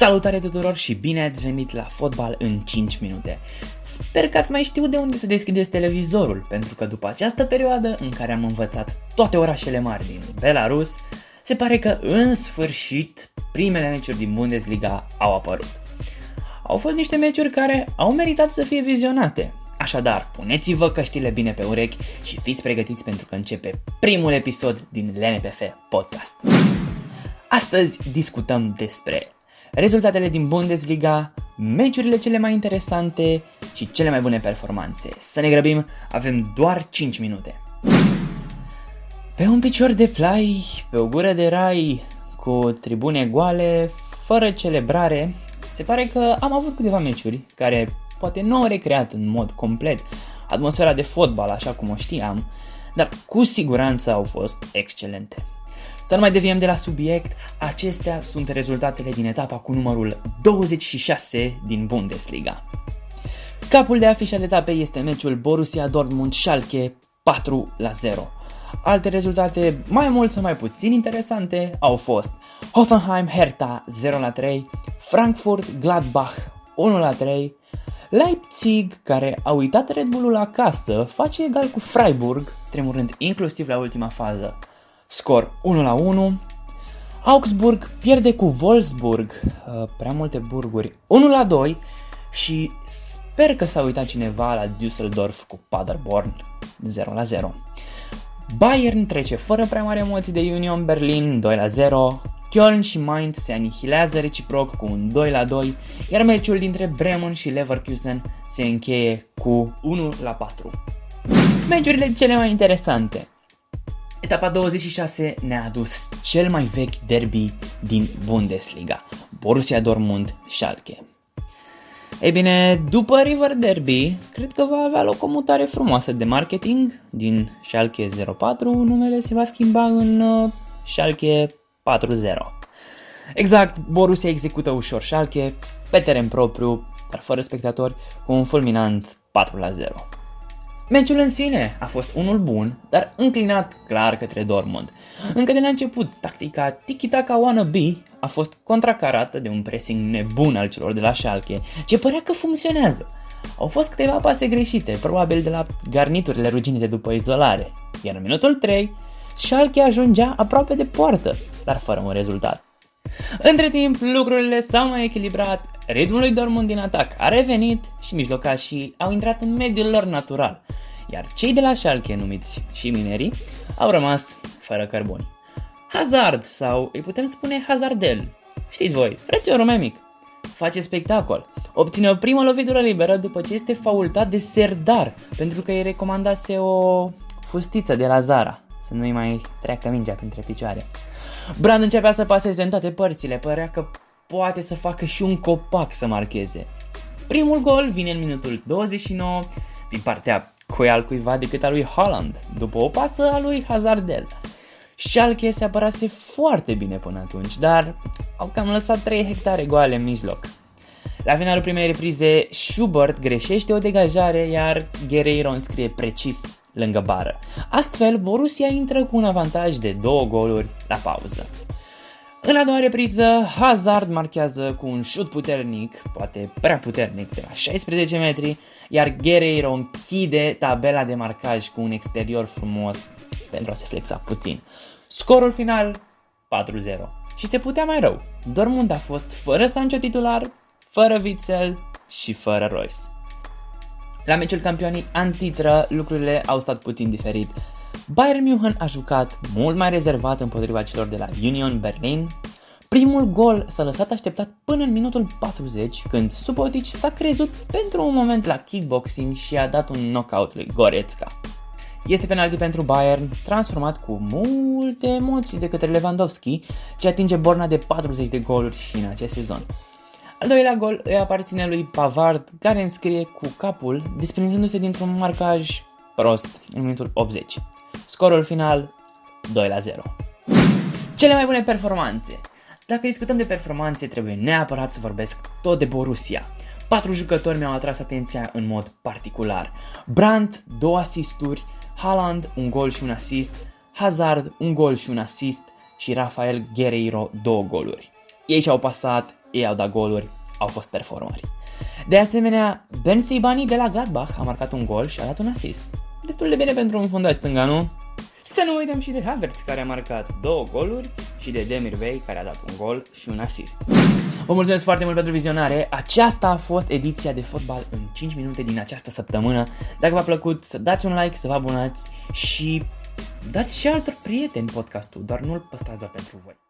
Salutare tuturor și bine ați venit la fotbal în 5 minute. Sper că ați mai știut de unde să deschideți televizorul, pentru că după această perioadă în care am învățat toate orașele mari din Belarus, se pare că în sfârșit primele meciuri din Bundesliga au apărut. Au fost niște meciuri care au meritat să fie vizionate, Așadar, puneți-vă căștile bine pe urechi și fiți pregătiți pentru că începe primul episod din LNPF Podcast. Astăzi discutăm despre rezultatele din Bundesliga, meciurile cele mai interesante și cele mai bune performanțe. Să ne grăbim, avem doar 5 minute. Pe un picior de plai, pe o gură de rai, cu tribune goale, fără celebrare, se pare că am avut câteva meciuri care poate nu au recreat în mod complet atmosfera de fotbal așa cum o știam, dar cu siguranță au fost excelente. Să nu mai deviem de la subiect, acestea sunt rezultatele din etapa cu numărul 26 din Bundesliga. Capul de afiș al etapei este meciul Borussia Dortmund-Schalke 4 la 0. Alte rezultate mai mult sau mai puțin interesante au fost Hoffenheim-Hertha 0 la 3, Frankfurt-Gladbach 1 la 3, Leipzig, care a uitat Red Bull-ul acasă, face egal cu Freiburg, tremurând inclusiv la ultima fază Scor 1 la 1. Augsburg pierde cu Wolfsburg, uh, prea multe burguri, 1 la 2 și sper că s-a uitat cineva la Düsseldorf cu Paderborn 0 la 0. Bayern trece fără prea mare emoții de Union Berlin 2 la 0. Köln și Mainz se anihilează reciproc cu un 2 la 2, iar meciul dintre Bremen și Leverkusen se încheie cu 1 la 4. Meciurile cele mai interesante. Etapa 26 ne-a adus cel mai vechi derby din Bundesliga, Borussia Dortmund-Schalke. Ei bine, după River Derby, cred că va avea loc o mutare frumoasă de marketing din Schalke 04, numele se va schimba în uh, Schalke 4-0. Exact, Borussia execută ușor Schalke, pe teren propriu, dar fără spectatori, cu un fulminant 4 0. Meciul în sine a fost unul bun, dar înclinat clar către Dortmund. Încă de la început, tactica tiki-taka wannabe a fost contracarată de un pressing nebun al celor de la Schalke, ce părea că funcționează. Au fost câteva pase greșite, probabil de la garniturile ruginite după izolare, iar în minutul 3, Schalke ajungea aproape de poartă, dar fără un rezultat. Între timp, lucrurile s-au mai echilibrat, ritmul lui Dortmund din atac a revenit și mijlocașii au intrat în mediul lor natural, iar cei de la Schalke, numiți și minerii, au rămas fără cărbuni. Hazard, sau îi putem spune Hazardel, știți voi, frățiorul meu mic, face spectacol. Obține o primă lovitură liberă după ce este faultat de Serdar, pentru că îi recomandase o fustiță de la Zara, să nu-i mai treacă mingea printre picioare. Brand începea să paseze în toate părțile, părea că poate să facă și un copac să marcheze. Primul gol vine în minutul 29 din partea cui altcuiva decât a lui Holland, după o pasă a lui Hazardel. Schalke se apărase foarte bine până atunci, dar au cam lăsat 3 hectare goale în mijloc. La finalul primei reprize, Schubert greșește o degajare, iar Guerreiro înscrie precis lângă bară. Astfel, Borussia intră cu un avantaj de două goluri la pauză. În a doua repriză, Hazard marchează cu un șut puternic, poate prea puternic, de la 16 metri, iar Guerreiro închide tabela de marcaj cu un exterior frumos pentru a se flexa puțin. Scorul final 4-0. Și se putea mai rău. Dortmund a fost fără Sancho titular, fără Witzel și fără Royce. La meciul campionii antitră, lucrurile au stat puțin diferit. Bayern München a jucat mult mai rezervat împotriva celor de la Union Berlin. Primul gol s-a lăsat așteptat până în minutul 40, când Subotic s-a crezut pentru un moment la kickboxing și a dat un knockout lui Goretzka. Este penalti pentru Bayern, transformat cu multe emoții de către Lewandowski, ce atinge borna de 40 de goluri și în acest sezon. Al doilea gol îi aparține lui Pavard, care înscrie cu capul, desprinzându-se dintr-un marcaj prost în minutul 80. Scorul final 2 la 0. Cele mai bune performanțe. Dacă discutăm de performanțe, trebuie neapărat să vorbesc tot de Borussia. Patru jucători mi-au atras atenția în mod particular. Brandt, două asisturi, Haaland, un gol și un asist, Hazard, un gol și un asist și Rafael Guerreiro, două goluri. Ei și-au pasat ei au dat goluri, au fost performări. De asemenea, Ben Seibani de la Gladbach a marcat un gol și a dat un assist. Destul de bine pentru un fundaș stânga, nu? Să nu uităm și de Havertz, care a marcat două goluri, și de Demir Vei, care a dat un gol și un assist. Vă mulțumesc foarte mult pentru vizionare. Aceasta a fost ediția de fotbal în 5 minute din această săptămână. Dacă v-a plăcut, să dați un like, să vă abonați și dați și altor prieteni podcastul, doar nu-l păstrați doar pentru voi.